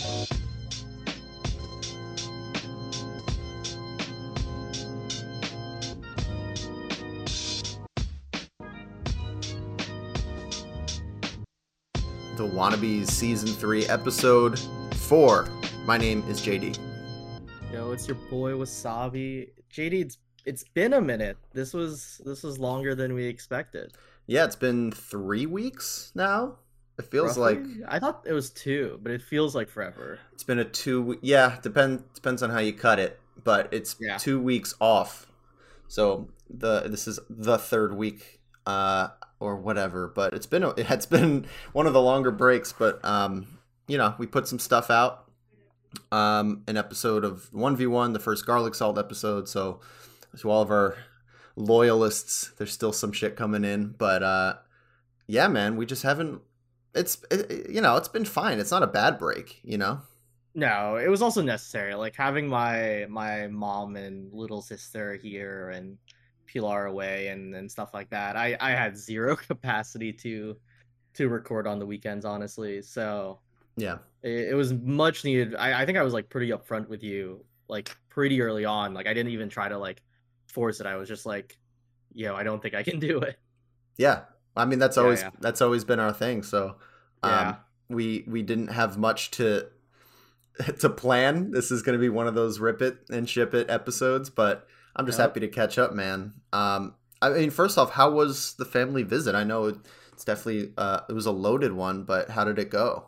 The Wannabes Season 3, Episode 4. My name is JD. Yo, it's your boy Wassabi. JD, it's it's been a minute. This was this was longer than we expected. Yeah, it's been three weeks now. It feels Roughly? like I thought it was two, but it feels like forever. it's been a two. Yeah, depend depends on how you cut it, but it's Yeah. two weeks off. So the this is the third week, uh, or whatever. But it's been a, it's been one of the longer breaks. But um, you know, we put some stuff out. Um, an episode of one v one, the first garlic salt episode. So to all of our loyalists, there's still some shit coming in. But uh, yeah, man, we just haven't. It's it, you know, it's been fine. It's not a bad break. You know. No, it was also necessary. Like having my my mom and little sister here and Pilar away and, and stuff like that. I, I had zero capacity to to record on the weekends, honestly. So Yeah. it, it was much needed. I, I think I was like pretty upfront with you, like pretty early on. Like I didn't even try to like force it. I was just like, yo, I don't think I can do it. Yeah, I mean that's Yeah, always yeah. that's always been our thing. So um, Yeah. we we didn't have much to to plan. This is going to be one of those rip it and ship it episodes, but I'm just Yep. happy to catch up, man. Um, I mean, first off, how was the family visit? I know it's definitely uh, it was a loaded one, but how did it go?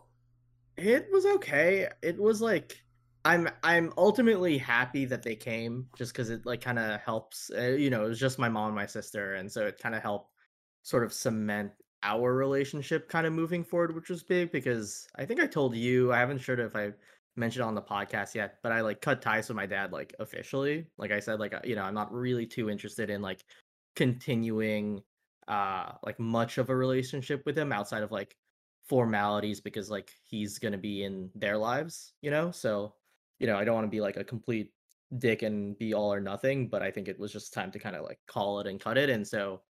It was okay. It was like I'm I'm ultimately happy that they came just because it like kind of helps. Uh, you know, it was just my mom and my sister, and so it kind of helped sort of cement our relationship kind of moving forward, which was big because I think I told you I haven't sure if I mentioned on the podcast yet, but I like cut ties with my dad like officially. Like I said, like uh, you know, I'm not really too interested in like continuing uh like much of a relationship with him outside of like formalities because like he's gonna be in their lives, you know. So, you know, I don't want to be like a complete dick and be all or nothing, but I think it was just time to kind of like call it and cut it. And so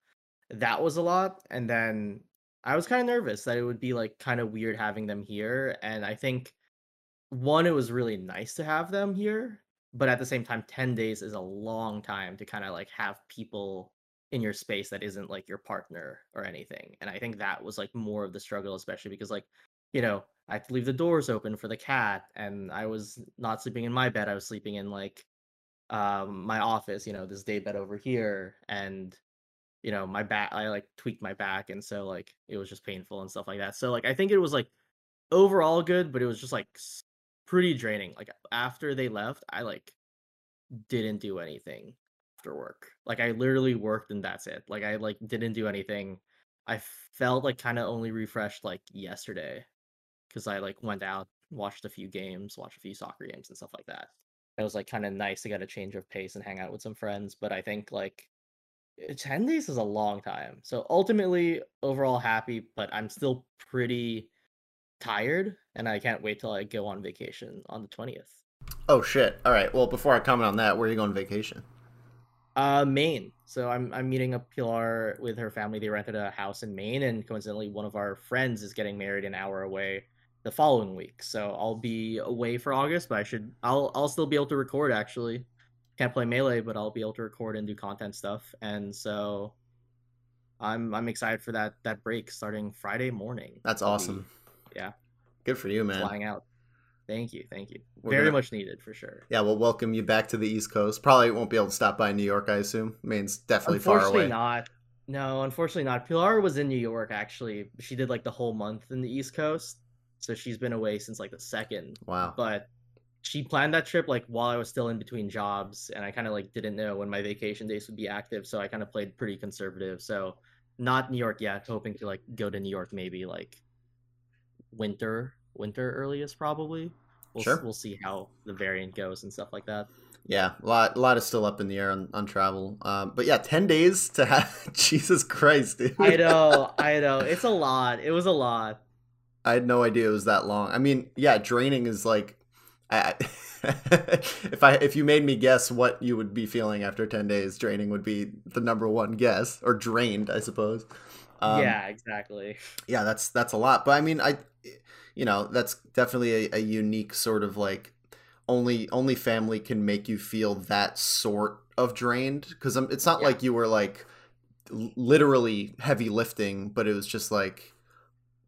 that was a lot. And then I was kind of nervous that it would be like kind of weird having them here. And I think one, it was really nice to have them here, but at the same time, 10 days is a long time to kind of like have people in your space that isn't like your partner or anything. And I think that was like more of the struggle, especially because like, you know, I had to leave the doors open for the cat and I was not sleeping in my bed. I was sleeping in like um my office, you know, this day bed over here. And, you know, my back I like tweaked my back and so like it was just painful and stuff like that. So like I think it was like overall good, but it was just like pretty draining. Like after they left, I like didn't do anything after work. Like I literally worked and that's it. Like I like didn't do anything. I felt like kind of only refreshed like yesterday because I like went out, watched a few games, watched a few soccer games and stuff like that. It was like kind of nice to get a change of pace and hang out with some friends. But I think like 10 days is a long time. So ultimately, overall happy, but I'm still pretty tired and I can't wait till I go on vacation on the 20th. Oh shit! All right. Well, before I comment on that, where are you going on vacation? Uh, Maine. So I'm I'm meeting up Pilar with her family. They rented a house in Maine, and coincidentally, one of our friends is getting married an hour away the following week. So I'll be away for August, but I should I'll I'll still be able to record. Actually, can't play melee, but I'll be able to record and do content stuff. And so I'm I'm excited for that that break starting Friday morning. That's I'll be awesome. yeah. Good for you, man. flying out. Thank you, thank you. We're Very gonna- much needed for sure. Yeah, we'll welcome you back to the East Coast. Probably won't be able to stop by New York, I assume. Maine's definitely far away. not. No, unfortunately not. Pilar was in New York actually. She did like the whole month in the East Coast. So she's been away since like the second. Wow. But she planned that trip like while I was still in between jobs and I kind of like didn't know when my vacation days would be active, so I kind of played pretty conservative. So not New York yet, hoping to like go to New York maybe like winter, winter earliest probably. We'll, Sure. we'll see how the variant goes and stuff like that. Yeah, a lot, a lot is still up in the air on, on travel. Um, but yeah, ten days to have Jesus Christ, dude. I know, I know. It's a lot. It was a lot. I had no idea it was that long. I mean, yeah, draining is like, I, if I if you made me guess what you would be feeling after ten days, draining would be the number one guess, or drained, I suppose. Um, yeah, exactly. yeah, that's that's a lot. But I mean, I, you know that's definitely a, a unique sort of like only only family can make you feel that sort of drained because it's not Yeah. like you were like literally heavy lifting, but it was just like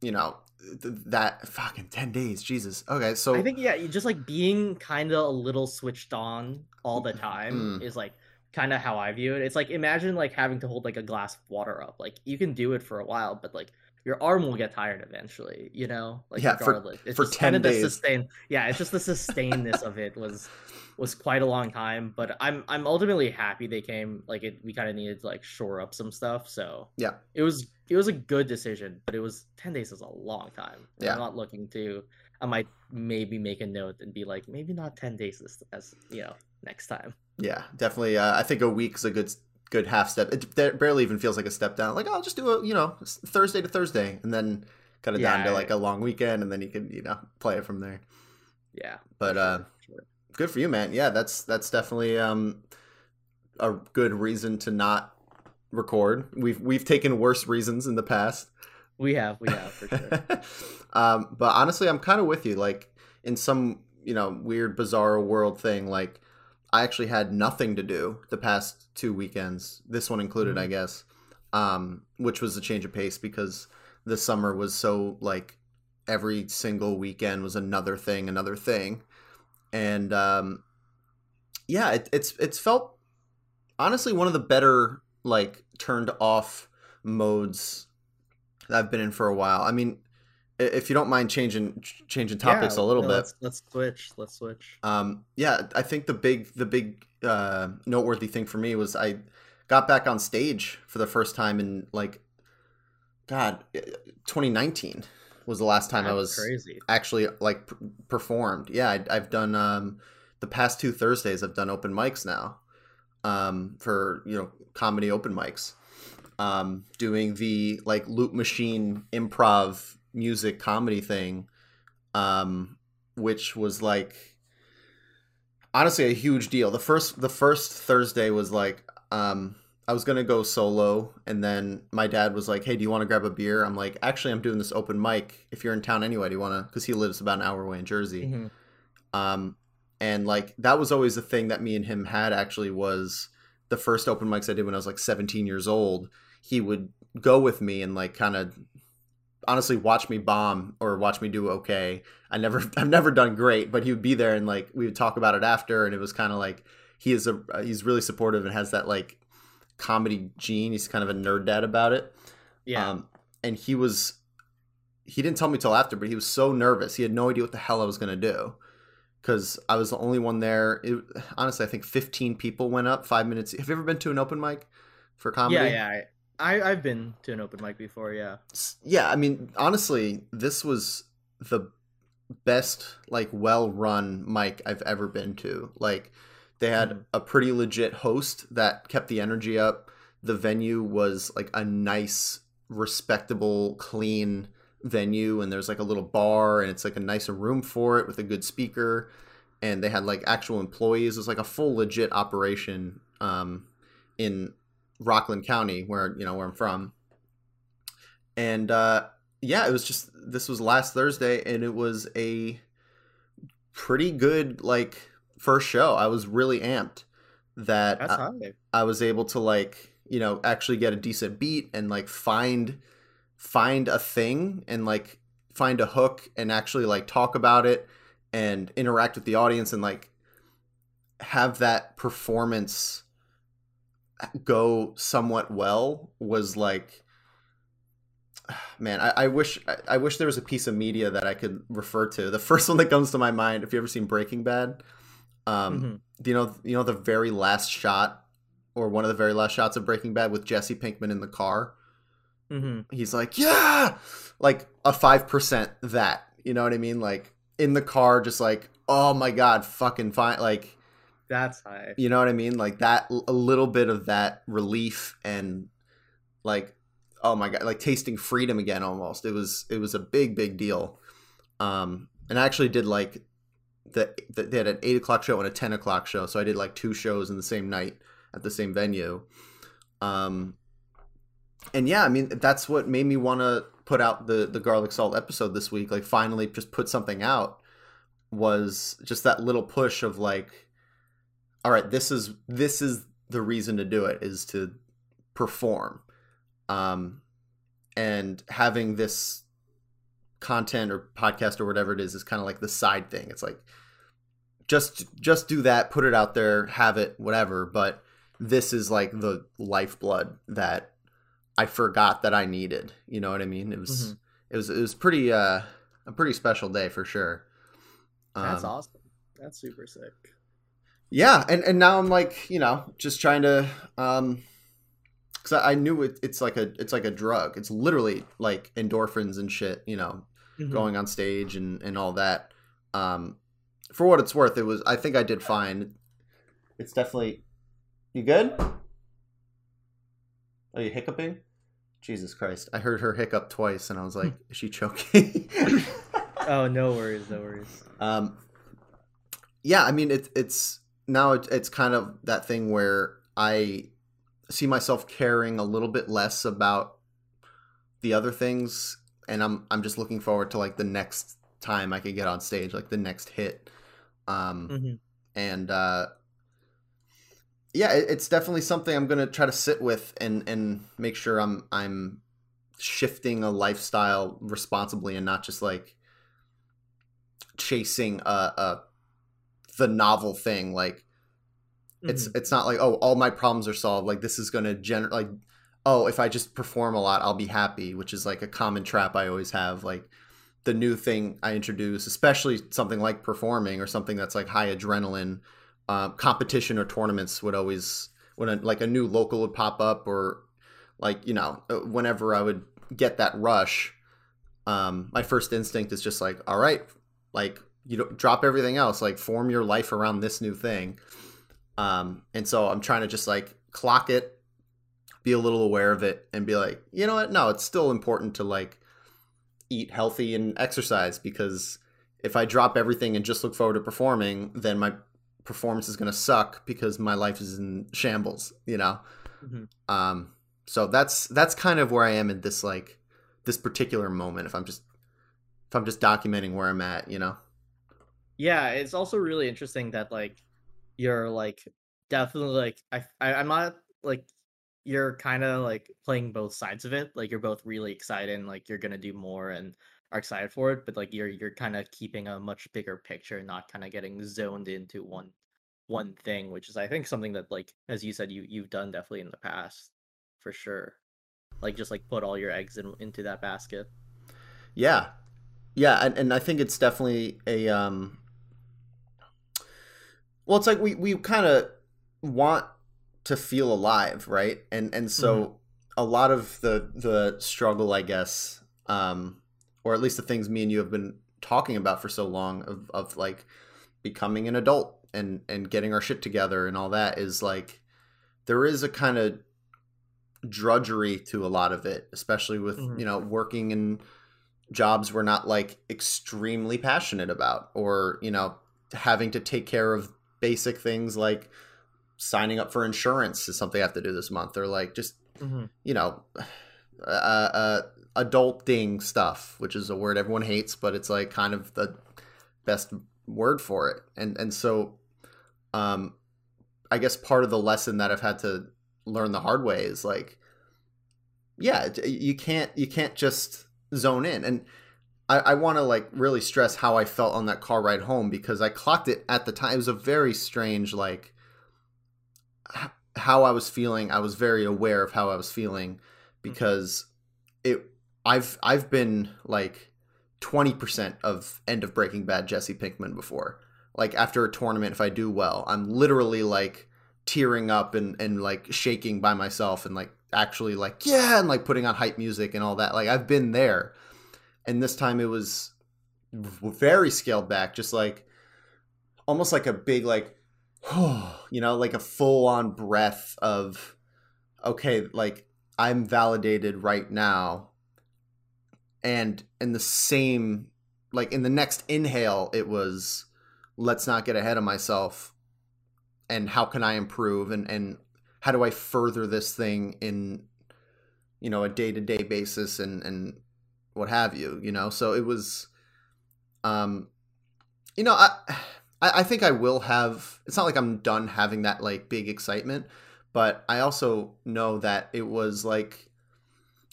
you know th- that fucking 10 days jesus okay so I think yeah, just like being kind of a little switched on all the time Mm. is like kind of how I view it. It's like imagine like having to hold like a glass of water up. Like you can do it for a while, but like your arm will get tired eventually. You know, like Yeah, for- regardless. it's for just 10 kinda the days. sustain. Yeah, it's just the sustainedness of it was was quite a long time. But I'm I'm ultimately happy they came. Like it, we kind of needed to like shore up some stuff. So Yeah. it was it was a good decision. But it was ten days is a long time. Yeah. I'm not looking to. I might maybe make a note and be like, maybe not ten days this as you know next time. yeah definitely uh, i think a week's a good good half step it ba- barely even feels like a step down like oh, i'll just do a you know thursday to thursday and then cut it down to like a long weekend and then you can you know play it from there Yeah, but uh sure. good for you man yeah that's that's definitely um a good reason to not record we've we've taken worse reasons in the past we have we have for sure. um but honestly i'm kind of with you like in some you know weird bizarre world thing like i actually had nothing to do the past two weekends this one included i Mhm. guess um which was a change of pace because the summer was so like every single weekend was another thing another thing and um yeah it, it's it's felt honestly one of the better like turned off modes that I've been in for a while. I mean, if you don't mind changing changing topics Yeah, a little no, bit, Let's, let's switch. Let's switch. um, yeah, I think the big the big uh, noteworthy thing for me was I got back on stage for the first time in like God, eh, 2019 was the last time I was crazy. actually like performed. Yeah, I, I've done um, the past two Thursdays. I've done open mics now um, for you know comedy open mics. Um, doing the like loop machine improv music comedy thing, um, which was like honestly a huge deal. The first the first Thursday was like um, I was gonna go solo, and then my dad was like, "Hey, do you want to grab a beer?" I'm like, "Actually, I'm doing this open mic. If you're in town anyway, do you want to?" Because he lives about an hour away in Jersey. Mhm. Um, and like that was always the thing that me and him had actually was the first open mics I did when I was like 17 years old. He would go with me and like kind of honestly watch me bomb or watch me do okay. I never I've never done great, but he would be there and like we would talk about it after and it was kind of like he is a he's really supportive and has that like comedy gene. He's kind of a nerd dad about it. Yeah. Um, and he was, he didn't tell me till after, but he was so nervous. He had no idea what the hell I was going to do because I was the only one there. It, honestly, I think 15 people went up five minutes. Have you ever been to an open mic for comedy? yeah, yeah. I, I I've been to an open mic before. Yeah. Yeah. I mean, honestly, this was the best, like, well run mic I've ever been to. Like, they had Mhm. a pretty legit host that kept the energy up. The venue was like a nice, respectable, clean venue, and there's like a little bar, and it's like a nicer room for it with a good speaker. And they had like actual employees. It was like a full legit operation um, in Rockland County, where you know where I'm from. And uh, yeah, it was just this was last Thursday, and it was a pretty good like first show. I was really amped that I. I was able to like you know actually get a decent beat and like find find a thing and like find a hook and actually like talk about it and interact with the audience and like have that performance go somewhat well was like man i, I wish I, I wish there was a piece of media that i could refer to the first one that comes to my mind if you ever seen breaking bad um Mhm. you know you know the very last shot or one of the very last shots of breaking bad with jesse pinkman in the car Mhm. he's like yeah like a 5% that you know what i mean like in the car just like oh my god fucking fine like That's high. you know what I mean? Like that, a little bit of that relief and like, oh my god, like tasting freedom again. Almost, it was it was a big big deal. Um, and I actually did like the, the they had an eight o'clock show and a ten o'clock show, so I did like two shows in the same night at the same venue. Um, and yeah, I mean that's what made me want to put out the the garlic salt episode this week. Like finally, just put something out was just that little push of like, all right, this is this is the reason to do it is to perform, um, and having this content or podcast or whatever it is is kind of like the side thing. It's like just just do that, put it out there, have it, whatever. But this is like the lifeblood that I forgot that I needed. You know what I mean? It was mm-hmm. it was it was pretty uh a pretty special day for sure. That's um, awesome. That's super sick. Yeah, and and now I'm like, you know, just trying to um cuz I, I, knew it, it's like a it's like a drug. It's literally like endorphins and shit, you know, mm-hmm. going on stage and and all that. Um for what it's worth, it was I think I did fine. It's definitely You good? Are you hiccuping? Jesus Christ. I heard her hiccup twice and I was like, is she choking? oh, no worries, no worries. Um yeah, I mean it's it's now it, it's kind of that thing where I see myself caring a little bit less about the other things and I'm I'm just looking forward to like the next time I could get on stage, like the next hit. Um mm-hmm. and uh yeah, it's definitely something I'm gonna try to sit with and and make sure I'm I'm shifting a lifestyle responsibly and not just like chasing a, a the novel thing. Like mm-hmm. it's it's not like oh all my problems are solved. Like this is gonna generate like oh if I just perform a lot I'll be happy, which is like a common trap I always have. Like the new thing I introduce, especially something like performing or something that's like high adrenaline uh, competition or tournaments would always when a, like a new local would pop up or like you know uh, whenever I would get that rush, um, my first instinct is just like all right, like you don't drop everything else, like form your life around this new thing. Um, and so I'm trying to just like clock it, be a little aware of it, and be like, you know what? No, it's still important to like eat healthy and exercise because if I drop everything and just look forward to performing, then my performance is going to suck because my life is in shambles, you know? Mm-hmm. Um, so that's, that's kind of where I am in this, like this particular moment. If I'm just, if I'm just documenting where I'm at, you know? Yeah. It's also really interesting that like, you're like definitely like, I, I I'm not like, you're kind of like playing both sides of it. Like you're both really excited and like you're going to do more and are excited for it, but like you're you're kind of keeping a much bigger picture, not kind of getting zoned into one one thing, which is I think something that like as you said you you've done definitely in the past for sure. Like just like put all your eggs in, into that basket. Yeah. Yeah, and, and I think it's definitely a um well it's like we we kind of want to feel alive, right? And and so mm-hmm. a lot of the the struggle, I guess, um or at least the things me and you have been talking about for so long of, of like becoming an adult and and getting our shit together and all that is like there is a kind of drudgery to a lot of it especially with mm-hmm. you know working in jobs we're not like extremely passionate about or you know having to take care of basic things like signing up for insurance is something i have to do this month or like just mm-hmm. you know uh, uh, adulting stuff, which is a word everyone hates, but it's like kind of the best word for it. And and so um I guess part of the lesson that I've had to learn the hard way is like yeah, you can't you can't just zone in. And I, I want to like really stress how I felt on that car ride home because I clocked it at the time. It was a very strange like how I was feeling. I was very aware of how I was feeling because it I've I've been like 20% of end of Breaking Bad Jesse Pinkman before. Like after a tournament if I do well, I'm literally like tearing up and and like shaking by myself and like actually like yeah and like putting on hype music and all that. Like I've been there. And this time it was very scaled back just like almost like a big like you know, like a full on breath of okay, like I'm validated right now and in the same like in the next inhale it was let's not get ahead of myself and how can i improve and and how do i further this thing in you know a day-to-day basis and and what have you you know? So it was um you know i i think i will have it's not like i'm done having that like big excitement but i also know that it was like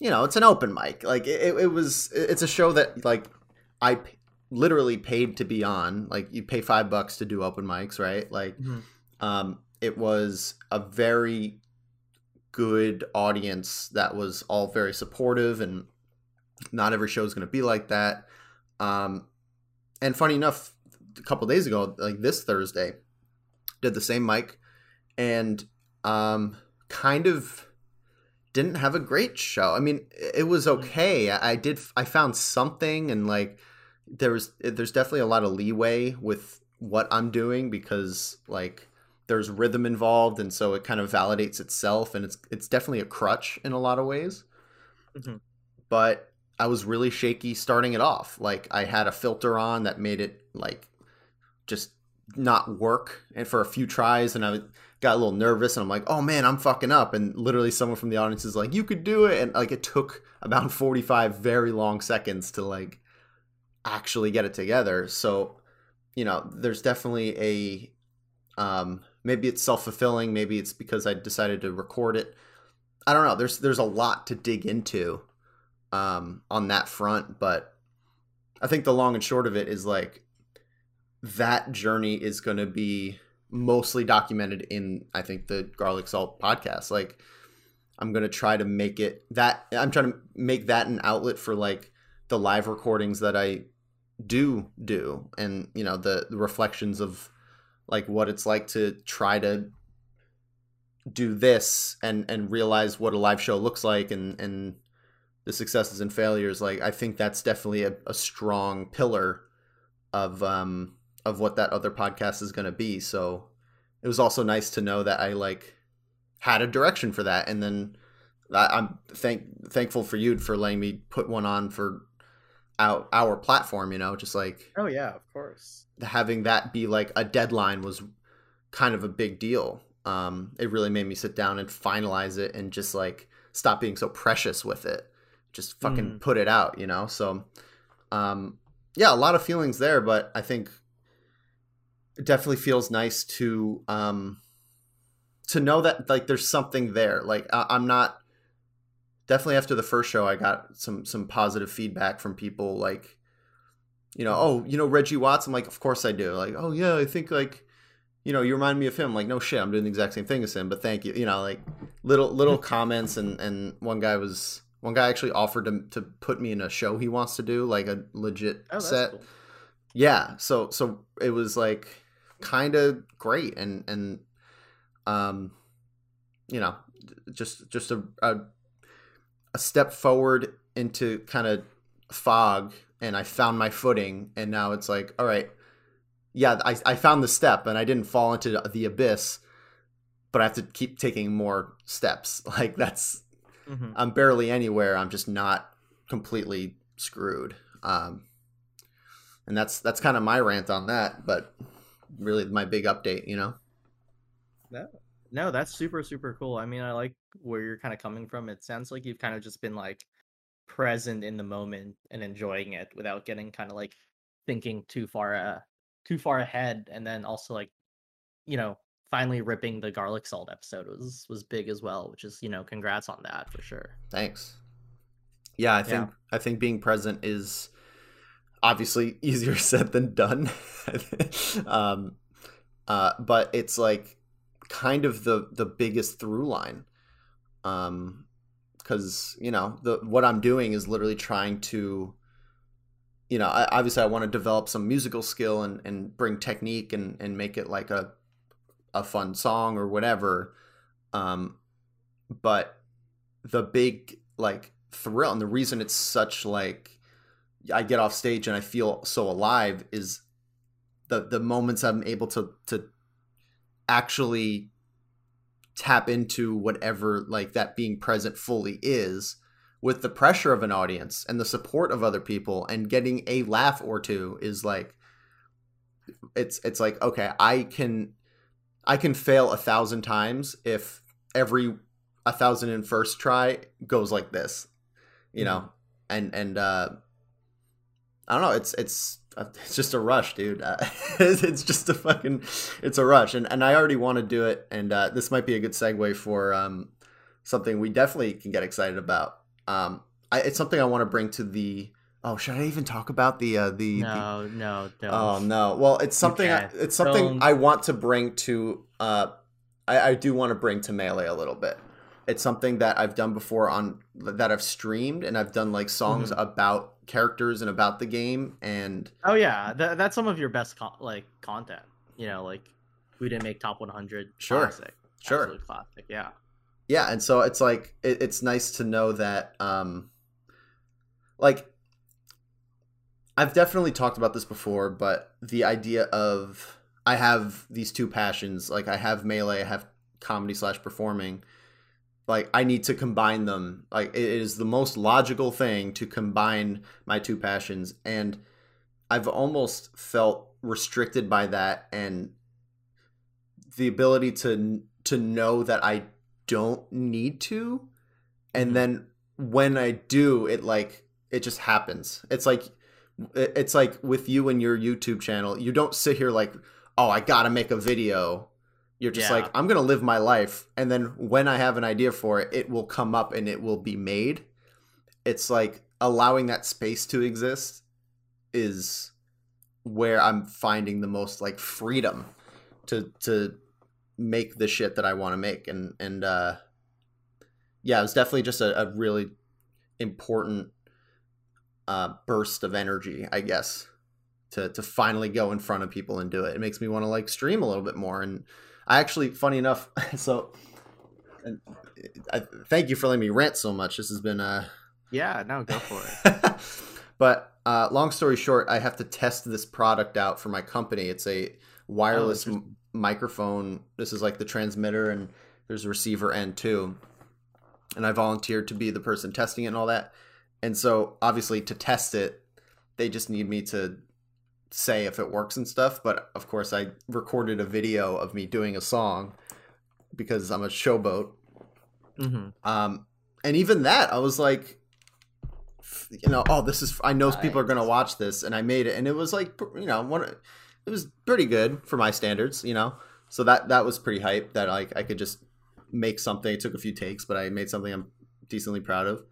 you know it's an open mic. Like it, it was it's a show that like i p- literally paid to be on. Like you pay five bucks to do open mics right? Like Mhm. um it was a very good audience that was all very supportive and not every show is going to be like that. Um and funny enough a couple days ago like this thursday did the same mic and um kind of didn't have a great show. I mean it was okay. I I did i found something and like there was there's definitely a lot of leeway with what i'm doing because like there's rhythm involved and so it kind of validates itself and it's it's definitely a crutch in a lot of ways. Mhm. but i was really shaky starting it off. Like i had a filter on that made it like just not work and for a few tries and i got a little nervous and i'm like oh man i'm fucking up. And literally someone from the audience is like you could do it. And like it took about 45 very long seconds to like actually get it together. So you know there's definitely a um maybe it's self-fulfilling maybe it's because i decided to record it. I don't know. There's there's a lot to dig into um on that front but i think the long and short of it is like that journey is going to be mostly documented in i think the garlic salt podcast. Like i'm going to try to make it that i'm trying to make that an outlet for like the live recordings that i do do and you know the, the reflections of like what it's like to try to do this and and realize what a live show looks like and and the successes and failures. Like i think that's definitely a, a strong pillar of um of what that other podcast is going to be so it was also nice to know that i like had a direction for that and then I, i'm thank thankful for you for letting me put one on for our, our platform you know just like Oh yeah, of course. having that be like a deadline was kind of a big deal. Um, it really made me sit down and finalize it and just like stop being so precious with it. Just fucking Mm. put it out, you know? So, um, yeah, a lot of feelings there, but I think it definitely feels nice to, um, to know that like there's something there. Like I- I'm not definitely after the first show, I got some, some positive feedback from people like, you know, oh, you know Reggie Watts. I'm like, of course I do. Like, oh yeah, I think like, you know, you remind me of him. Like, no shit, I'm doing the exact same thing as him, but thank you. You know, like little little comments, and and one guy was one guy actually offered to to put me in a show he wants to do, like a legit Oh, set. cool. Yeah, so so it was like kind of great, and and um, you know, just just a a, a step forward into kind of fog and I found my footing and now it's like all right yeah I, I found the step and I didn't fall into the abyss but I have to keep taking more steps. Like that's Mhm. I'm barely anywhere. I'm just not completely screwed. Um and that's that's kind of my rant on that but really my big update you know No, that's super super cool. I mean, I like where you're kind of coming from. It sounds like you've kind of just been like present in the moment and enjoying it without getting kind of like thinking too far uh, too far ahead and then also like you know, finally ripping the garlic salt episode was was big as well, which is, you know, congrats on that for sure. Thanks. Yeah, I think I think being present is obviously easier said than done. um, uh, but it's like kind of the the biggest through line. Um, because you know the what I'm doing is literally trying to, you know, I, obviously I want to develop some musical skill and and bring technique and and make it like a a fun song or whatever. Um, but the big like thrill and the reason it's such like I get off stage and I feel so alive is the the moments I'm able to to actually tap into whatever like that being present fully is with the pressure of an audience and the support of other people and getting a laugh or two is like it's it's like okay I can I can fail a thousand times if every a thousand and first try goes like this, you know, Mhm. and and uh, I don't know. It's it's uh, it's just a rush, dude. Uh, it's, just a fucking it's a rush, and and I already want to do it, and uh, this might be a good segue for um something we definitely can get excited about. Um, I, it's something I want to bring to the. Oh, should I even talk about the uh, the, the No, no, don't. Oh no! Well, it's something. I, it's something Don't. I want to bring to. Uh, I, I do want to bring to melee a little bit. It's something that I've done before on that I've streamed, and I've done like songs Mm-hmm. about characters and about the game. And Oh yeah, tha that's some of your best con- like content. You know, like we didn't make top 100. Sure. classic, Sure. absolute classic. Yeah. yeah, and so it's like it, it's nice to know that, um, like, I've definitely talked about this before, but the idea of I have these two passions, like I have melee, I have comedy slash performing. Like I need to combine them. Like it is the most logical thing to combine my two passions, and I've almost felt restricted by that, and the ability to to know that I don't need to, and Mhm. then when I do, it like it just happens. It's like it's like with you and your YouTube channel, you don't sit here like, oh, I gotta make a video. You're just Yeah. like, I'm gonna live my life, and then when I have an idea for it, it will come up and it will be made. It's like allowing that space to exist is where I'm finding the most like freedom to to make the shit that I want to make, and and uh, yeah, it was definitely just a, a really important uh, burst of energy, I guess, to to finally go in front of people and do it. It makes me want to like stream a little bit more. And I actually, funny enough, so and I thank you for letting me rant so much. This has been uh Yeah. No, go for it. but uh, long story short, I have to test this product out for my company. It's a wireless Oh, m- microphone. This is like the transmitter, and there's a receiver end too. And I volunteered to be the person testing it and all that. And so, obviously, to test it, they just need me to say if it works and stuff. But of course, I recorded a video of me doing a song because I'm a showboat hmm um, and even that, I was like, you know, oh, this is. I know people are gonna watch this, and I made it, and it was like, you know, one. It was pretty good for my standards, you know. So that that was pretty hype. That like I could just make something. It took a few takes, but I made something I'm decently proud of.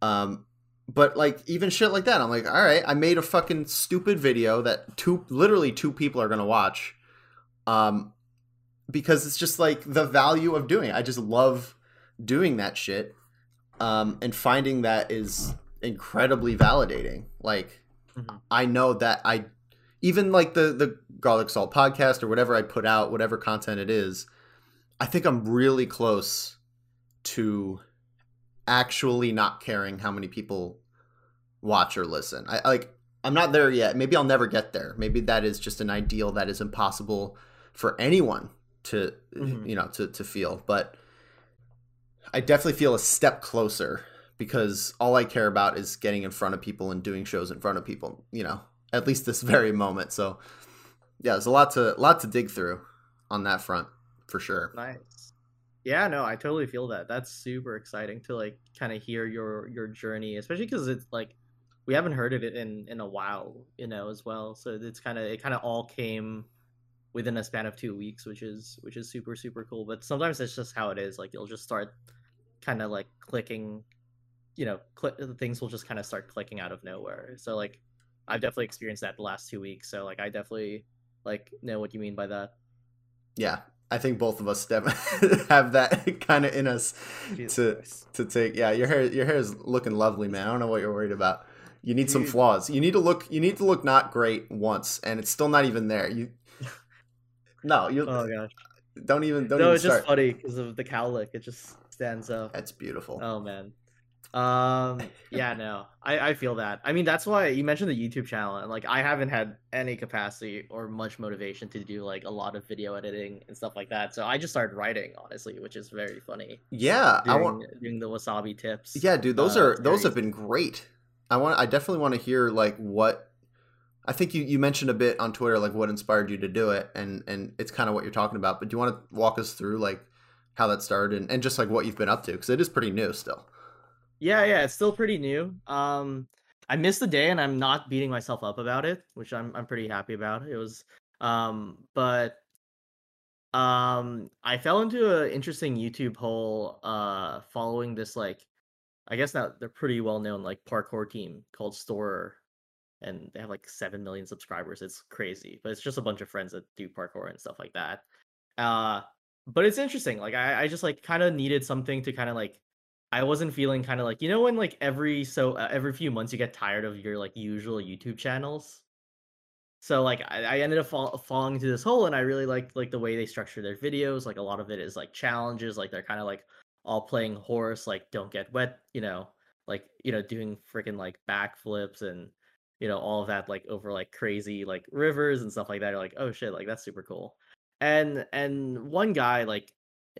Um, but like even shit like that, I'm like, all right, I made a fucking stupid video that two, literally two people are gonna watch. Um, because it's just like the value of doing. It. I just love doing that shit um, and finding that is incredibly validating like Mhm. i know that i even like the the garlic salt podcast or whatever i put out whatever content it is i think i'm really close to actually not caring how many people watch or listen i like i'm not there yet maybe i'll never get there maybe that is just an ideal that is impossible for anyone to Mhm. you know to to feel but I definitely feel a step closer because all I care about is getting in front of people and doing shows in front of people, you know, at least this very moment. So yeah, there's a lot to lot to dig through on that front for sure. Nice. Yeah, no, I totally feel that. That's super exciting to like kind of hear your your journey, especially because it's like we haven't heard of it in in a while, you know, as well. So it's kind of it kind of all came within a span of two weeks, which is which is super super cool. But sometimes it's just how it is. Like you'll just start kind of like clicking, you know, cl- things will just kind of start clicking out of nowhere. So like I've definitely experienced that the last two weeks. So like I definitely like know what you mean by that. Yeah, I think both of us have that kind of in us Jesus to Christ. to take. Yeah, your hair your hair is looking lovely, man. I don't know what you're worried about. You need some flaws. You need to look. You need to look not great once, and it's still not even there. You. No, you Oh gosh. don't even don't no, even it's start. just funny because of the cowlick. It just stands up. That's beautiful. Oh man. Um. Yeah. No. I I feel that. I mean, that's why you mentioned the YouTube channel, and like I haven't had any capacity or much motivation to do like a lot of video editing and stuff like that. So I just started writing, honestly, which is very funny. yeah, I want. doing the wassabi tips. Yeah, dude, those uh, are those have been great. I want. I definitely want to hear like what. I think you, you mentioned a bit on Twitter like what inspired you to do it, and and it's kind of what you're talking about. But do you want to walk us through like how that started and, and just like what you've been up to because it is pretty new still. Yeah, yeah, it's still pretty new. Um, I missed the day and I'm not beating myself up about it, which I'm I'm pretty happy about. It was, um, but um, I fell into an interesting YouTube hole uh following this like I guess now they're pretty well known like parkour team called Storror and they have like 7 million subscribers. It's crazy, but it's just a bunch of friends that do parkour and stuff like that. Uh but it's interesting. Like I I just like kind of needed something to kind of like I wasn't feeling kind of like you know when like every so uh, every few months you get tired of your like usual YouTube channels. So like I, I ended up fall, falling into this hole, and I really like like the way they structure their videos. Like a lot of it is like challenges, like they're kind of like all playing horse, like don't get wet, you know, like you know doing freaking like backflips and you know all of that like over like crazy like rivers and stuff like that. You're like oh shit, like that's super cool. And and one guy like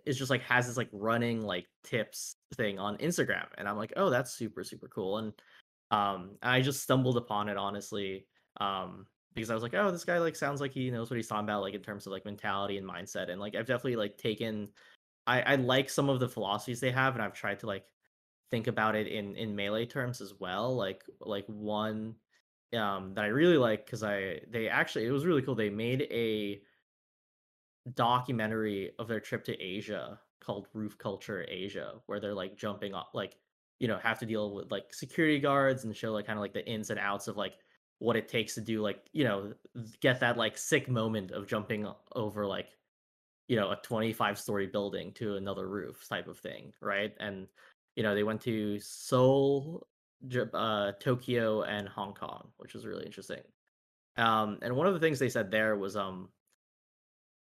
is just like has this like running like tips thing on Instagram, and I'm like oh that's super super cool. And um I just stumbled upon it honestly. Um because I was like, oh, this guy like sounds like he knows what he's talking about, like in terms of like mentality and mindset. And like I've definitely like taken I, I like some of the philosophies they have, and I've tried to like think about it in in melee terms as well. Like like one um that I really like because I they actually it was really cool. They made a documentary of their trip to Asia called Roof Culture Asia, where they're like jumping off like you know have to deal with like security guards and show like kind of like the ins and outs of like what it takes to do like you know get that like sick moment of jumping over like you know a 25 story building to another roof type of thing right? And you know they went to seoul uh, tokyo and hong kong which was really interesting. Um and one of the things they said there was um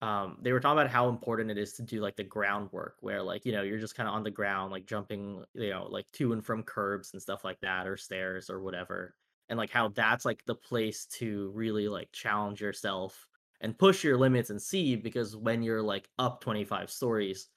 um they were talking about how important it is to do like the groundwork where like you know you're just kind of on the ground like jumping you know like to and from curbs and stuff like that or stairs or whatever and like how that's like the place to really like challenge yourself and push your limits and see because when you're like up 25 stories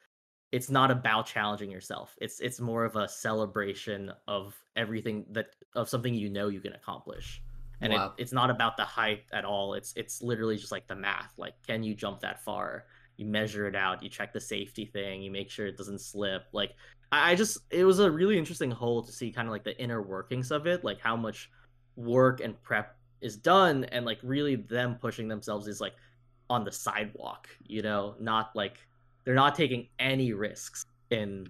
it's not about challenging yourself. It's it's more of a celebration of everything that of something you know you can accomplish and wow. it, it's not about the height at all. It's it's literally just like the math. Like can you jump that far? You measure it out. You check the safety thing. You make sure it doesn't slip. Like i, I just it was a really interesting hole to see kind of like the inner workings of it like how much work and prep is done and like really them pushing themselves is like on the sidewalk you know? Not like they're not taking any risks in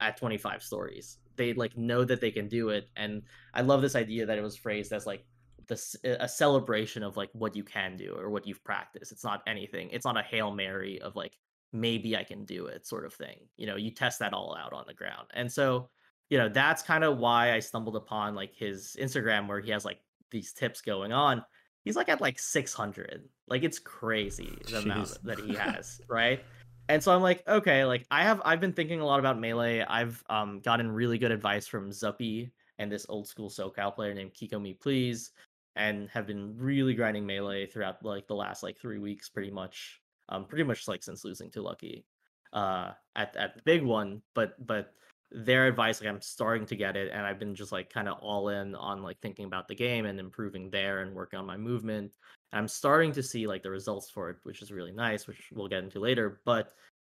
at 25 stories. They like know that they can do it. And i love this idea that it was phrased as like this a celebration of like what you can do or what you've practiced. It's not anything it's not a hail mary of like maybe i can do it sort of thing you know you test that all out on the ground. And so you know that's kind of why i stumbled upon like his instagram where he has like these tips going on. He's like at like 600 like it's crazy the Jeez. amount that he has right? And so i'm like okay like i have i've been thinking a lot about melee. I've um gotten really good advice from zuppy and this old school socal player named kiko me please and have been really grinding melee throughout like the last like three weeks pretty much um pretty much like since losing to lucky uh at at the big one but but their advice like i'm starting to get it and i've been just like kind of all in on like thinking about the game and improving there and working on my movement and i'm starting to see like the results for it which is really nice which we'll get into later but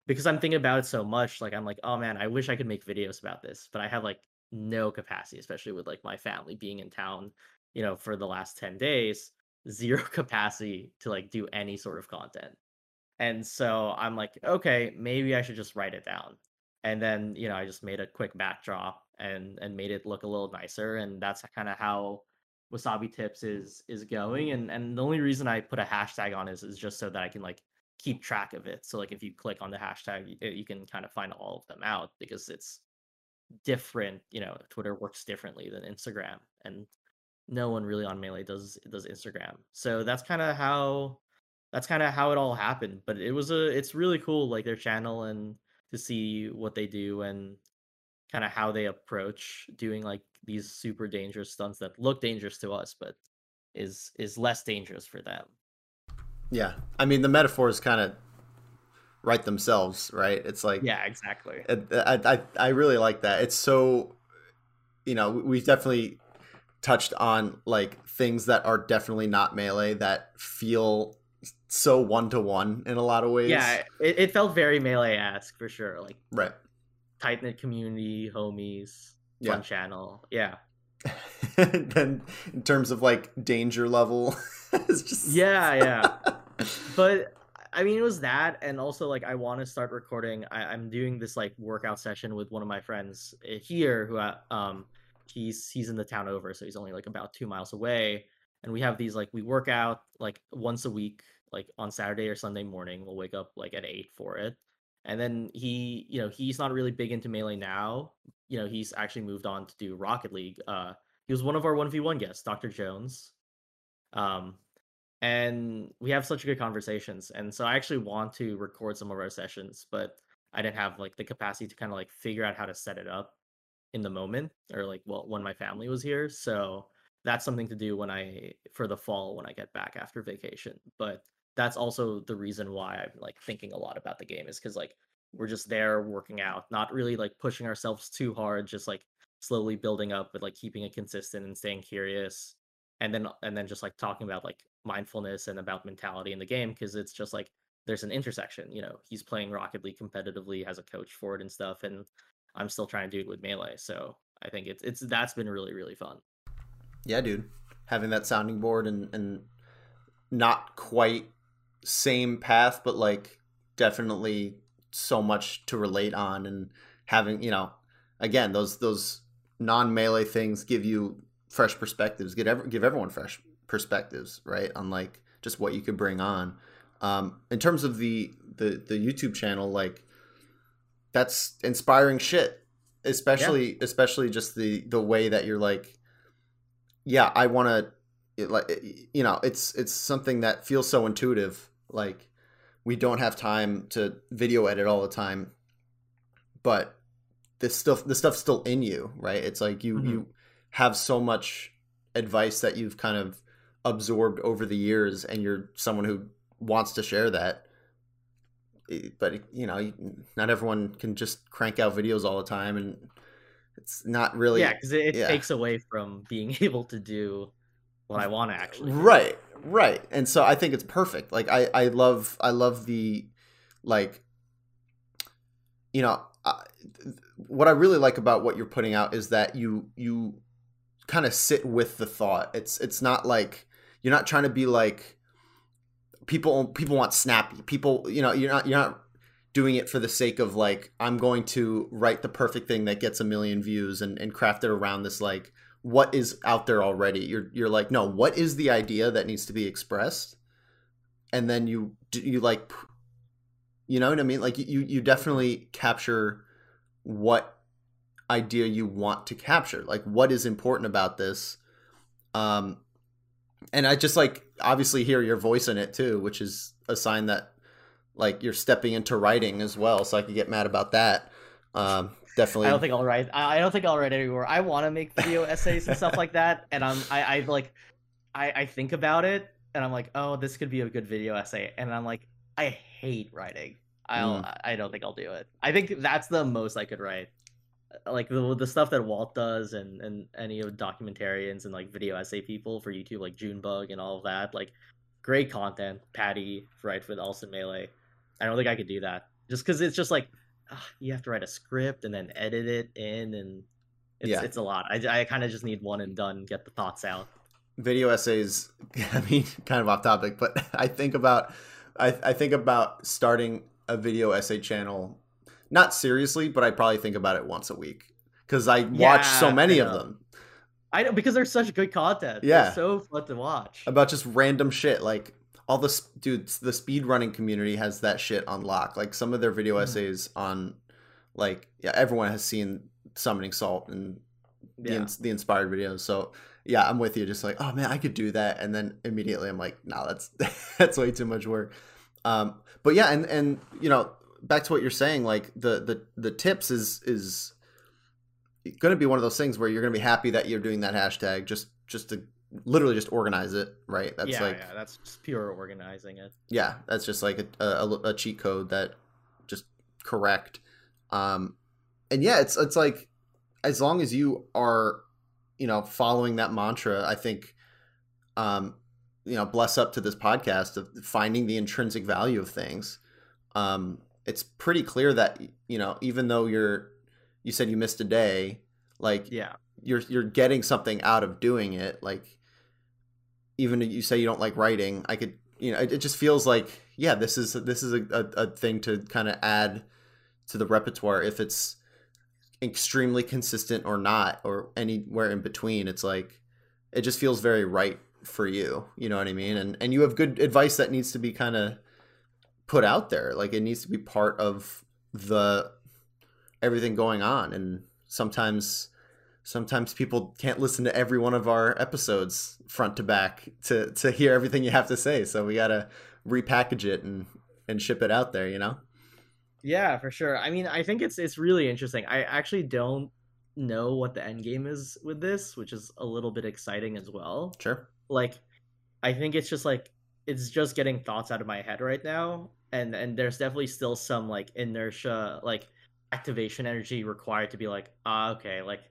because i'm thinking about it so much like i'm like oh man i wish i could make videos about this but i have like no capacity especially with like my family being in town you know for the last 10 days zero capacity to like do any sort of content. And so i'm like okay maybe i should just write it down. And then you know i just made a quick backdrop and and made it look a little nicer and that's kind of how wassabi tips is is going and and the only reason i put a hashtag on is is just so that i can like keep track of it. So like if you click on the hashtag you, you can kind of find all of them out because it's different you know twitter works differently than instagram and no one really on melee does does instagram. So that's kind of how that's kind of how it all happened but it was a it's really cool like their channel and to see what they do and kind of how they approach doing like these super dangerous stunts that look dangerous to us but is is less dangerous for them. Yeah i mean the metaphors kind of write themselves right? It's like yeah exactly. I, I i really like that. It's so you know we've definitely touched on like things that are definitely not melee that feel so one to one in a lot of ways. Yeah, it, it felt very melee esque for sure. Like right. tight knit community, homies, Yeah. channel. Yeah, then in terms of like danger level, it's just yeah, yeah. but I mean, it was that, and also like I want to start recording. I, I'm doing this like workout session with one of my friends uh, here, who I, um he's he's in the town over, so he's only like about two miles away, and we have these like we work out like once a week, like on Saturday or Sunday morning. We'll wake up like at eight for it, and then he, you know, he's not really big into melee now. You know, he's actually moved on to do Rocket League. Uh, he was one of our one v one guests, Dr. Jones. Um, and we have such good conversations and so i actually want to record some of our sessions but i didn't have like the capacity to kind of like figure out how to set it up in the moment or like well when my family was here so that's something to do when i for the fall when i get back after vacation but that's also the reason why i'm like thinking a lot about the game is because like we're just there working out not really like pushing ourselves too hard just like slowly building up but like keeping it consistent and staying curious and then and then just like talking about like mindfulness and about mentality in the game because it's just like there's an intersection you know he's playing rocket league competitively has a coach for it and stuff and i'm still trying to do it with melee so i think it's it's that's been really really fun Yeah, dude. Having that sounding board and and not quite same path, but like definitely so much to relate on and having, you know, again, those those non melee things give you fresh perspectives, give ev- give everyone fresh perspectives, right? On like just what you could bring on. Um, in terms of the the the YouTube channel, like that's inspiring shit. Especially especially just the the way that you're like yeah, I want to like you know, it's it's something that feels so intuitive. Like we don't have time to video edit all the time, but this stuff the stuff's still in you, right? It's like you Mhm. you have so much advice that you've kind of absorbed over the years and you're someone who wants to share that but you know not everyone can just crank out videos all the time and it's not really yeah because it, it yeah. takes away from being able to do what i want to actually do. right right and so i think it's perfect like i i love i love the like you know I, what i really like about what you're putting out is that you you kind of sit with the thought it's it's not like you're not trying to be like people people want snappy. People you know you're not you're not doing it for the sake of like i'm going to write the perfect thing that gets a million views and, and craft it around this like what is out there already? You're you're like no what is the idea that needs to be expressed? And then you you like you know what i mean? Like you you definitely capture what idea you want to capture. Like what is important about this? Um and i just like obviously hear your voice in it too which is a sign that like you're stepping into writing as well so i could get mad about that um definitely I don't think I'll write. I don't think I'll write anymore. I want to make video essays and stuff like that, and I'm I, I like, I I think about it, and I'm like, oh, this could be a good video essay, and I'm like, I hate writing. I'll Mm. I don't think I'll do it. I think that's the most I could write. Like the the stuff that Walt does, and and any of the documentarians and like video essay people for YouTube, like Junebug and all of that, like great content. Patty right with Alston Melee. I don't think I could do that just because it's just like ah, you have to write a script and then edit it in and it's, Yeah. it's a lot i, I kind of just need one and done get the thoughts out video essays i mean kind of off topic but i think about I, I think about starting a video essay channel not seriously but i probably think about it once a week because i watch so many of them. i know because they're such good content. Yeah. they're so fun to watch. About just random shit like all the dudes the speed running community has that shit on lock. Like some of their video Mhm. essays on like yeah everyone has seen summoning salt and the, yeah. the inspired videos. So yeah i'm with you just like oh man i could do that. And then immediately i'm like no that's that's way too much work. Um but yeah and and you know back to what you're saying like the the the tips is is going to be one of those things where you're going to be happy that you're doing that hashtag just just to literally just organize it right? That's yeah, like yeah that's just pure organizing it. Yeah that's just like a, a, a cheat code that just correct um and yeah it's it's like as long as you are you know following that mantra i think um you know bless up to this podcast of finding the intrinsic value of things um it's pretty clear that you know even though you're you said you missed a day like yeah. you're you're getting something out of doing it like even if you say you don't like writing i could you know it, it just feels like yeah this is this is a, a, a thing to kind of add to the repertoire if it's extremely consistent or not or anywhere in between it's like it just feels very right for you you know what i mean? And and you have good advice that needs to be kind of put out there. Like it needs to be part of the everything going on. And sometimes sometimes people can't listen to every one of our episodes front to back to to hear everything you have to say. So we got to repackage it and and ship it out there you know? Yeah for sure. I mean i think it's it's really interesting. I actually don't know what the end game is with this which is a little bit exciting as well. Sure. Like i think it's just like it's just getting thoughts out of my head right now and and there's definitely still some like inertia like activation energy required to be like ah okay like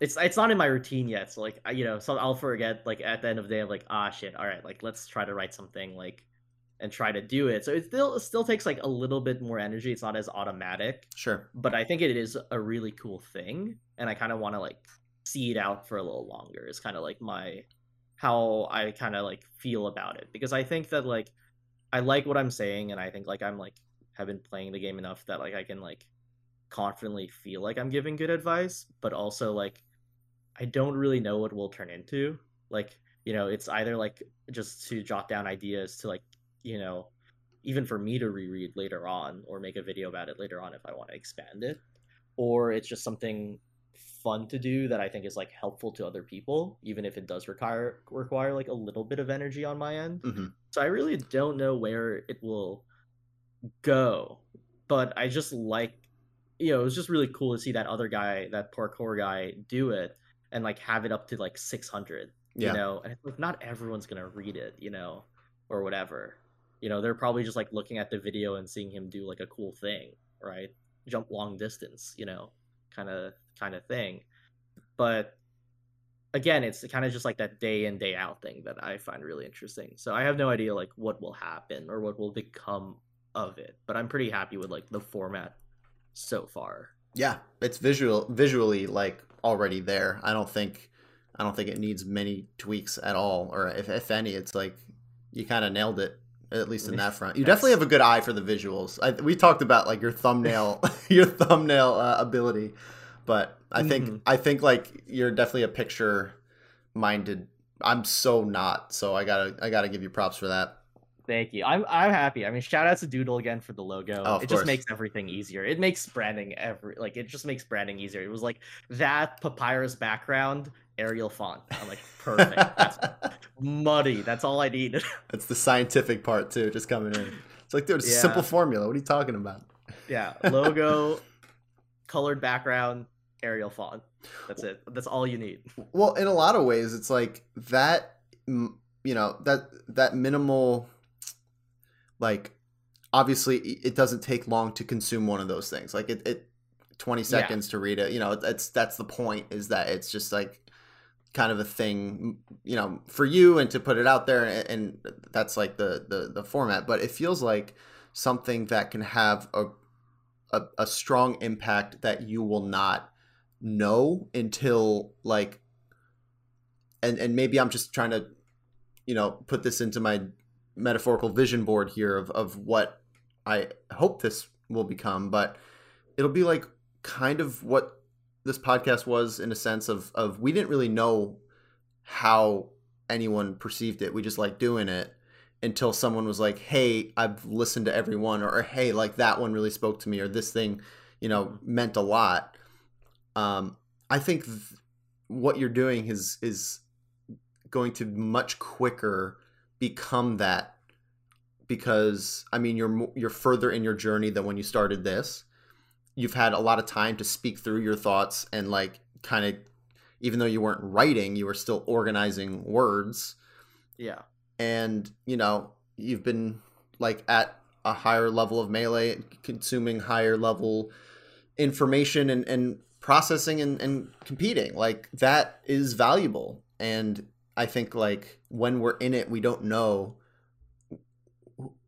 it's it's not in my routine yet so like you know so i'll forget like at the end of the day i'm like ah shit all right like let's try to write something like and try to do it. So it still it still takes like a little bit more energy it's not as automatic sure. but i think it is a really cool thing and i kind of want to like see it out for a little longer is kind of like my how i kind of like feel about it because i think that like i like what i'm saying and i think like i'm like have been playing the game enough that like i can like confidently feel like i'm giving good advice but also like i don't really know what will turn into. Like you know it's either like just to jot down ideas to like you know even for me to reread later on or make a video about it later on if i want to expand it or it's just something fun to do that i think is like helpful to other people even if it does require require like a little bit of energy on my end. Mm-hmm. so i really don't know where it will go but i just like you know it was just really cool to see that other guy that parkour guy do it and like have it up to like 600 yeah you know and it's like not everyone's gonna read it you know or whatever. You know they're probably just like looking at the video and seeing him do like a cool thing right? Jump long distance you know kind of kind of thing. But again it's kind of just like that day in day out thing that i find really interesting. So i have no idea like what will happen or what will become of it but i'm pretty happy with like the format so far. Yeah it's visual visually like already there. I don't think i don't think it needs many tweaks at all or if, if any it's like you kind of nailed it at least in that front. You That's- definitely have a good eye for the visuals. I, we talked about like your thumbnail your thumbnail uh, ability but i think Mhm. i think like you're definitely a picture minded i'm so not so i gotta i gotta give you props for that Thank you. I'm I'm happy. I mean, shout out to Doodle again for the logo. Oh, it course. just makes everything easier. It makes branding every like it just makes branding easier. It was like that papyrus background, Arial font. I'm like perfect. That's muddy. That's all I needed. That's the scientific part too, just coming in. It's like, dude, it's a simple formula. What are you talking about? yeah, logo, colored background, Arial font. That's it. That's all you need. Well, in a lot of ways, it's like that. You know that that minimal, like, obviously, it doesn't take long to consume one of those things. Like it, it twenty seconds to read it. You know, that's that's the point. Is that it's just like kind of a thing, you know, for you and to put it out there, and, and that's like the the the format. But it feels like something that can have a a, a strong impact that you will not know until like and and maybe I'm just trying to you know put this into my metaphorical vision board here of of what I hope this will become but it'll be like kind of what this podcast was in a sense of of we didn't really know how anyone perceived it. We just like doing it until someone was like hey I've listened to everyone or, or hey like that one really spoke to me or this thing you know meant a lot um I think th- what you're doing is is going to much quicker become that because I mean you're you're further in your journey than when you started this. You've had a lot of time to speak through your thoughts and like kind of even though you weren't writing, you were still organizing words Yeah. and you know you've been like at a higher level of melee consuming higher level information and, and processing and, and competing. Like that is valuable. And I think like when we're in it, we don't know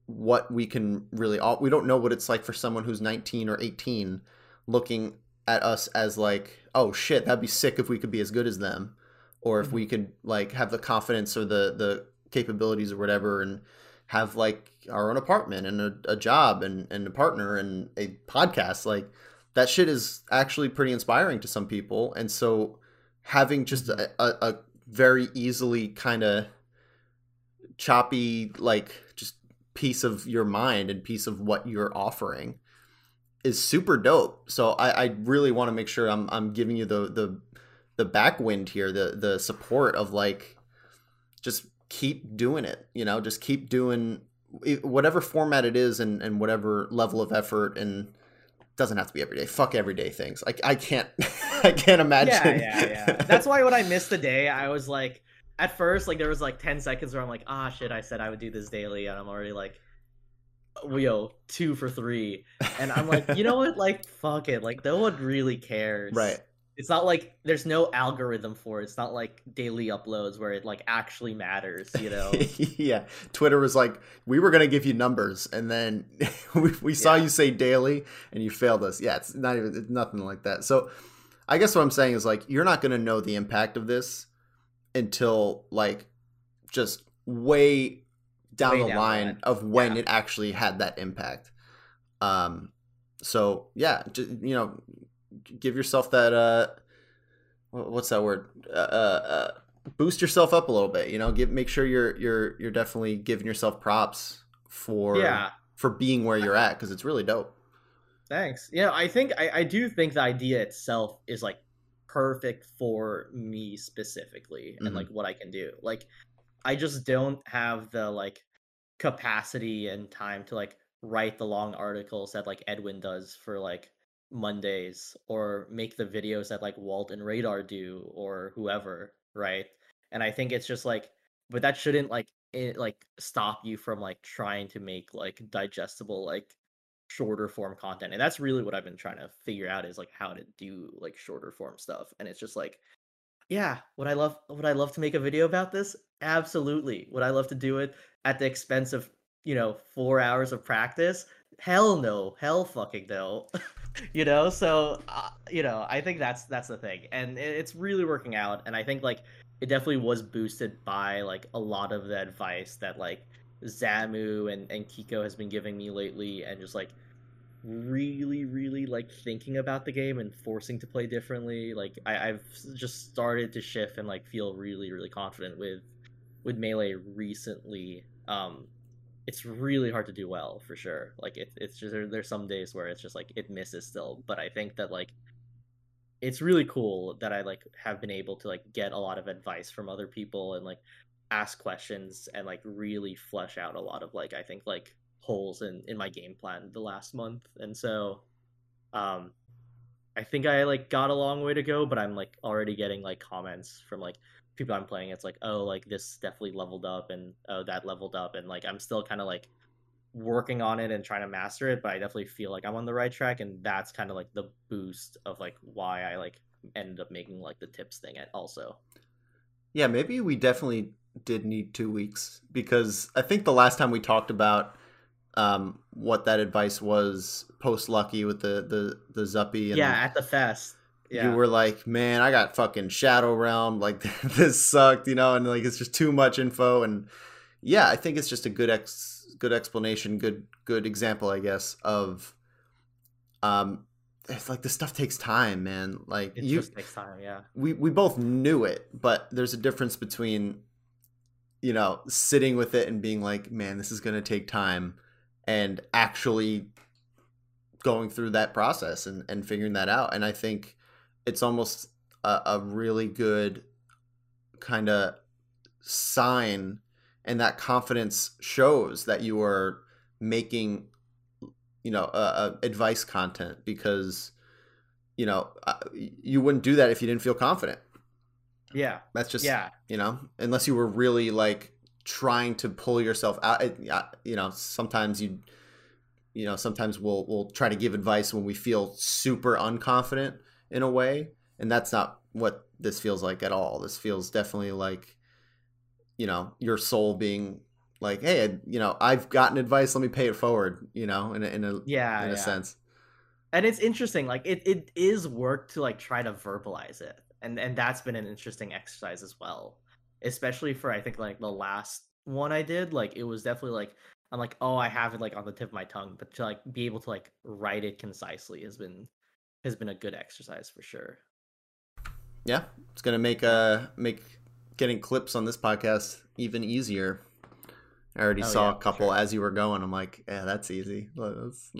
what we can really all we don't know what it's like for someone who's 19 or 18 looking at us as like oh shit that'd be sick if we could be as good as them. Or if mm-hmm. we could like have the confidence or the the capabilities or whatever and have like our own apartment and a, a job and, and a partner and a podcast. Like that shit is actually pretty inspiring to some people and so having just mm-hmm. a, a, a very easily kind of choppy like just piece of your mind and piece of what you're offering is super dope. So I, I really want to make sure I'm I'm giving you the the the backwind here, the the support of like just keep doing it, you know, just keep doing whatever format it is and, and whatever level of effort and doesn't have to be every day. Fuck everyday things. Like I can't I can't imagine. Yeah, yeah, yeah. That's why when I missed the day, I was like at first like there was like 10 seconds where I'm like, ah shit, I said I would do this daily and I'm already like yo, two for three. And I'm like, you know what? Like, fuck it. Like, no one really cares. Right. It's not like there's no algorithm for it. It's not like daily uploads where it like actually matters, you know? yeah. Twitter was like, we were going to give you numbers and then we, we saw yeah. you say daily and you failed us. Yeah. It's not even, it's nothing like that. So I guess what I'm saying is like, you're not going to know the impact of this until like just way down way the down line of when yeah. it actually had that impact. Um, so yeah, just, you know, give yourself that uh, what's that word? Uh, uh, uh, boost yourself up a little bit. You know, give make sure you're you're you're definitely giving yourself props for yeah for being where you're at because it's really dope. Thanks. Yeah, I think I, I do think the idea itself is like perfect for me specifically and mm-hmm. like what I can do. Like I just don't have the like capacity and time to like write the long articles that like Edwin does for like Mondays or make the videos that like Walt and Radar do or whoever, right? And I think it's just like but that shouldn't like it like stop you from like trying to make like digestible like shorter form content. And that's really what I've been trying to figure out is like how to do like shorter form stuff. And it's just like yeah, would I love would I love to make a video about this? Absolutely. Would I love to do it at the expense of, you know, 4 hours of practice? Hell no. Hell fucking no. you know, so uh, you know, I think that's that's the thing. And it's really working out. And I think like it definitely was boosted by like a lot of the advice that like Zamu and and Kiko has been giving me lately and just like really really like thinking about the game and forcing to play differently. Like I, have just started to shift and like feel really really confident with with melee recently. Um it's really hard to do well for sure. Like it, it's just there, there's some days where it's just like it misses still but i think that like it's really cool that i like have been able to like get a lot of advice from other people and like ask questions and like really flesh out a lot of like i think like holes in in my game plan the last month. And so um i think i like got a long way to go but i'm like already getting like comments from like people i'm playing it's like oh like this definitely leveled up and oh that leveled up and like i'm still kind of like working on it and trying to master it but i definitely feel like i'm on the right track and that's kind of like the boost of like why i like ended up making like the tips thing at also yeah maybe we definitely did need two weeks because i think the last time we talked about um, what that advice was post Lucky with the the the Zuppy. yeah, at the fest. Yeah. You were like, man, I got fucking Shadow Realm. Like this sucked, you know, and like it's just too much info. And yeah, I think it's just a good ex good explanation, good good example, I guess, of um it's like this stuff takes time, man. Like it you just takes time, yeah. We we both knew it, but there's a difference between you know, sitting with it and being like, man, this is gonna take time and actually going through that process and, and figuring that out. And I think it's almost a, a really good kind of sign and that confidence shows that you are making you know uh, advice content because you know you wouldn't do that if you didn't feel confident yeah that's just yeah you know unless you were really like trying to pull yourself out. You know, sometimes you, you know, sometimes we'll we'll try to give advice when we feel super unconfident in a way, and that's not what this feels like at all. This feels definitely like you know your soul being like, hey, you know, I've gotten advice. Let me pay it forward. You know, in a, in a yeah, in a yeah. sense. and it's interesting like it, it is work to like try to verbalize it and and that's been an interesting exercise as well especially for i think like the last one i did like it was definitely like i'm like oh i have it like on the tip of my tongue but to like be able to like write it concisely has been has been a good exercise for sure Yeah, it's gonna make uh make getting clips on this podcast even easier. I already Oh, saw yeah, a couple sure. as you were going. I'm like, yeah, that's easy. Let's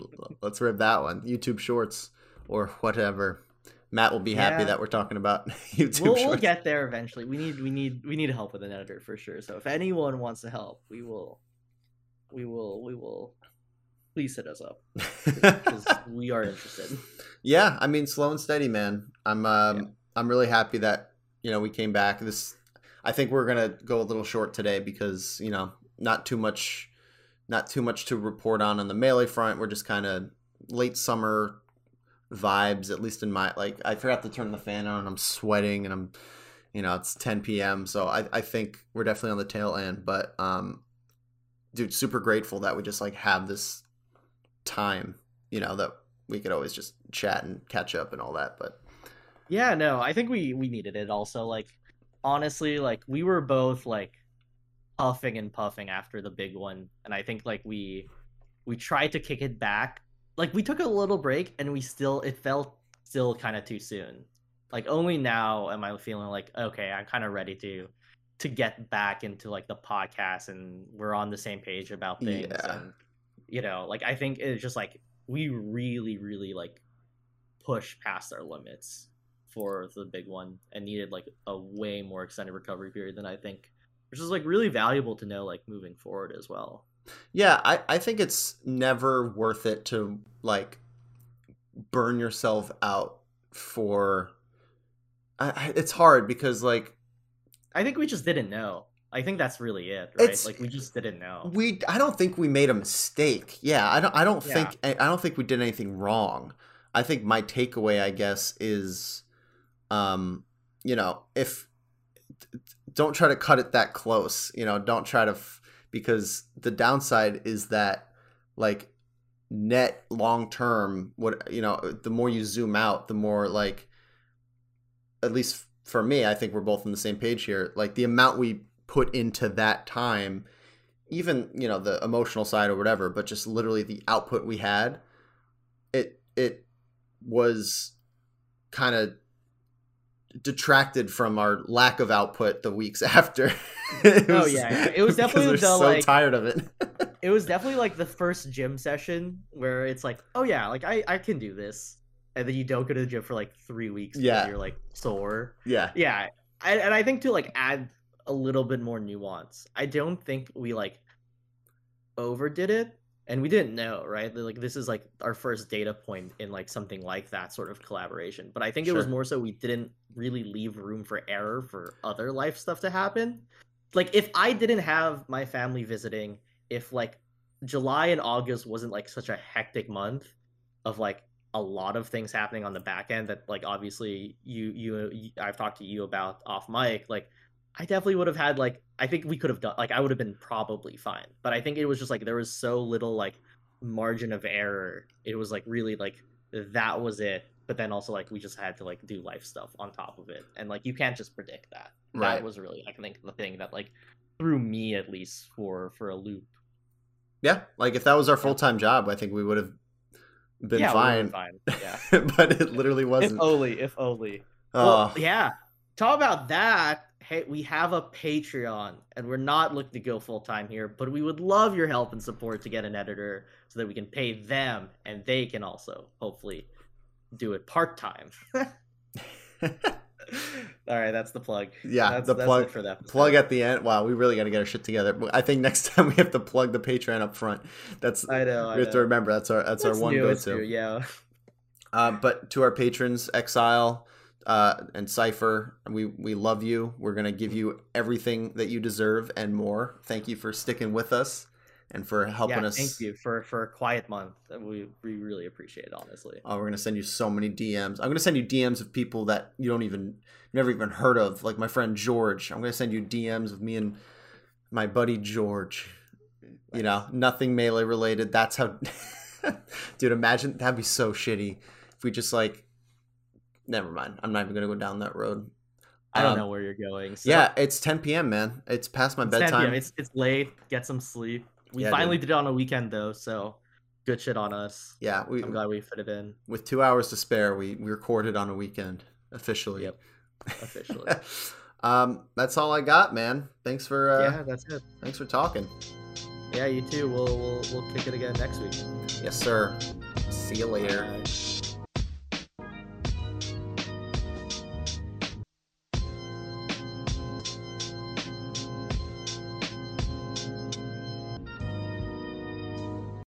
let's rip that one. YouTube Shorts or whatever. Matt will be happy Yeah. that we're talking about YouTube we'll, Shorts. we'll get there eventually we need we need we need help with an editor for sure so if anyone wants to help we will we will we will please hit us up because we are interested yeah, I mean, slow and steady, man. I'm um, Yeah. I'm really happy that you know we came back. This, I think we're gonna go a little short today because you know not too much, not too much to report on on the melee front. We're just kind of late summer vibes, at least in my like. I forgot to turn the fan on. and I'm sweating and I'm, you know, it's 10 p.m. So I I think we're definitely on the tail end. But um, dude, super grateful that we just like have this time. You know that we could always just chat and catch up and all that. But Yeah, no, I think we we needed it also. Like honestly, like we were both like puffing and puffing after the big one, and I think like we we tried to kick it back. Like we took a little break and we still it felt still kind of too soon. Like only now am I feeling like okay, I'm kind of ready to to get back into like the podcast and we're on the same page about things Yeah. and you know, like I think it's just like we really really like push past our limits for the big one and needed like a way more extended recovery period than I think, which is like really valuable to know like moving forward as well. yeah, I I think it's never worth it to like burn yourself out for. I, I- it's hard because like I think we just didn't know. I think that's really it, right? It's- like we just didn't know. we I don't think we made a mistake. Yeah, I don't I don't Yeah. think I don't think we did anything wrong. I think my takeaway I guess is um you know, if don't try to cut it that close, you know, don't try to f- because the downside is that like net long term what you know, the more you zoom out, the more like at least for me, I think we're both on the same page here. Like the amount we put into that time even you know the emotional side or whatever but just literally the output we had it it was kind of detracted from our lack of output the weeks after It Oh, yeah. It was definitely the, so like- tired of it It was definitely like the first gym session where it's like, oh yeah, like I I can do this, and then you don't go to the gym for like three weeks Yeah. you're like sore. yeah yeah I, and i think to like add a little bit more nuance. I don't think we like overdid it and we didn't know right? Like this is like our first data point in like something like that sort of collaboration but i think it was more so we didn't really leave room for error for other life stuff to happen. Like if i didn't have my family visiting if like july and august wasn't like such a hectic month of like a lot of things happening on the back end that like obviously you you, you I've talked to you about off mic like I definitely would have had like I think we could have done like I would have been probably fine but I think it was just like there was so little like margin of error. It was like really like that was it but then also like we just had to like do life stuff on top of it and like you can't just predict that. Right. that was really I think the thing that like threw me at least for for a loop. Yeah like if that was our full-time job i think we would have been yeah fine, been fine yeah. but it literally wasn't. only if only. Oh Well, yeah. Talk about that. Hey, we have a Patreon, and we're not looking to go full time here, but we would love your help and support to get an editor so that we can pay them, and they can also hopefully do it part time. All right, that's the plug. Yeah, that's, the that's plug- for that. plug at the end. Wow, we really got to get our shit together. I think next time we have to plug the Patreon up front. That's I know. I we have to remember. That's our that's, That's our one go to. Yeah. Uh, but to our patrons, Exile uh, and Cipher, we we love you. We're gonna give you everything that you deserve and more. Thank you for sticking with us and for helping yeah, us. thank you for for a quiet month. We we really appreciate it, honestly. Oh, we're gonna send you so many DMs. I'm gonna send you DMs of people that you don't even never even heard of, like my friend George. I'm gonna send you DMs of me and my buddy George. You know, nothing melee related. That's how. Dude, imagine that'd be so shitty if we just like. Never mind. I'm not even gonna go down that road. I don't Um, know where you're going. So Yeah, it's 10 p.m. Man. It's past my it's bedtime. It's it's late. Get some sleep. We Yeah, finally dude. did it on a weekend though, so good shit on us. yeah, we I'm glad we fit it in with two hours to spare, we we recorded on a weekend officially. Yep. officially. um, that's all I got, man. Thanks for uh, yeah, that's it. thanks for talking. Yeah, you too. We'll we'll we'll kick it again next week. Yes, sir. See you later.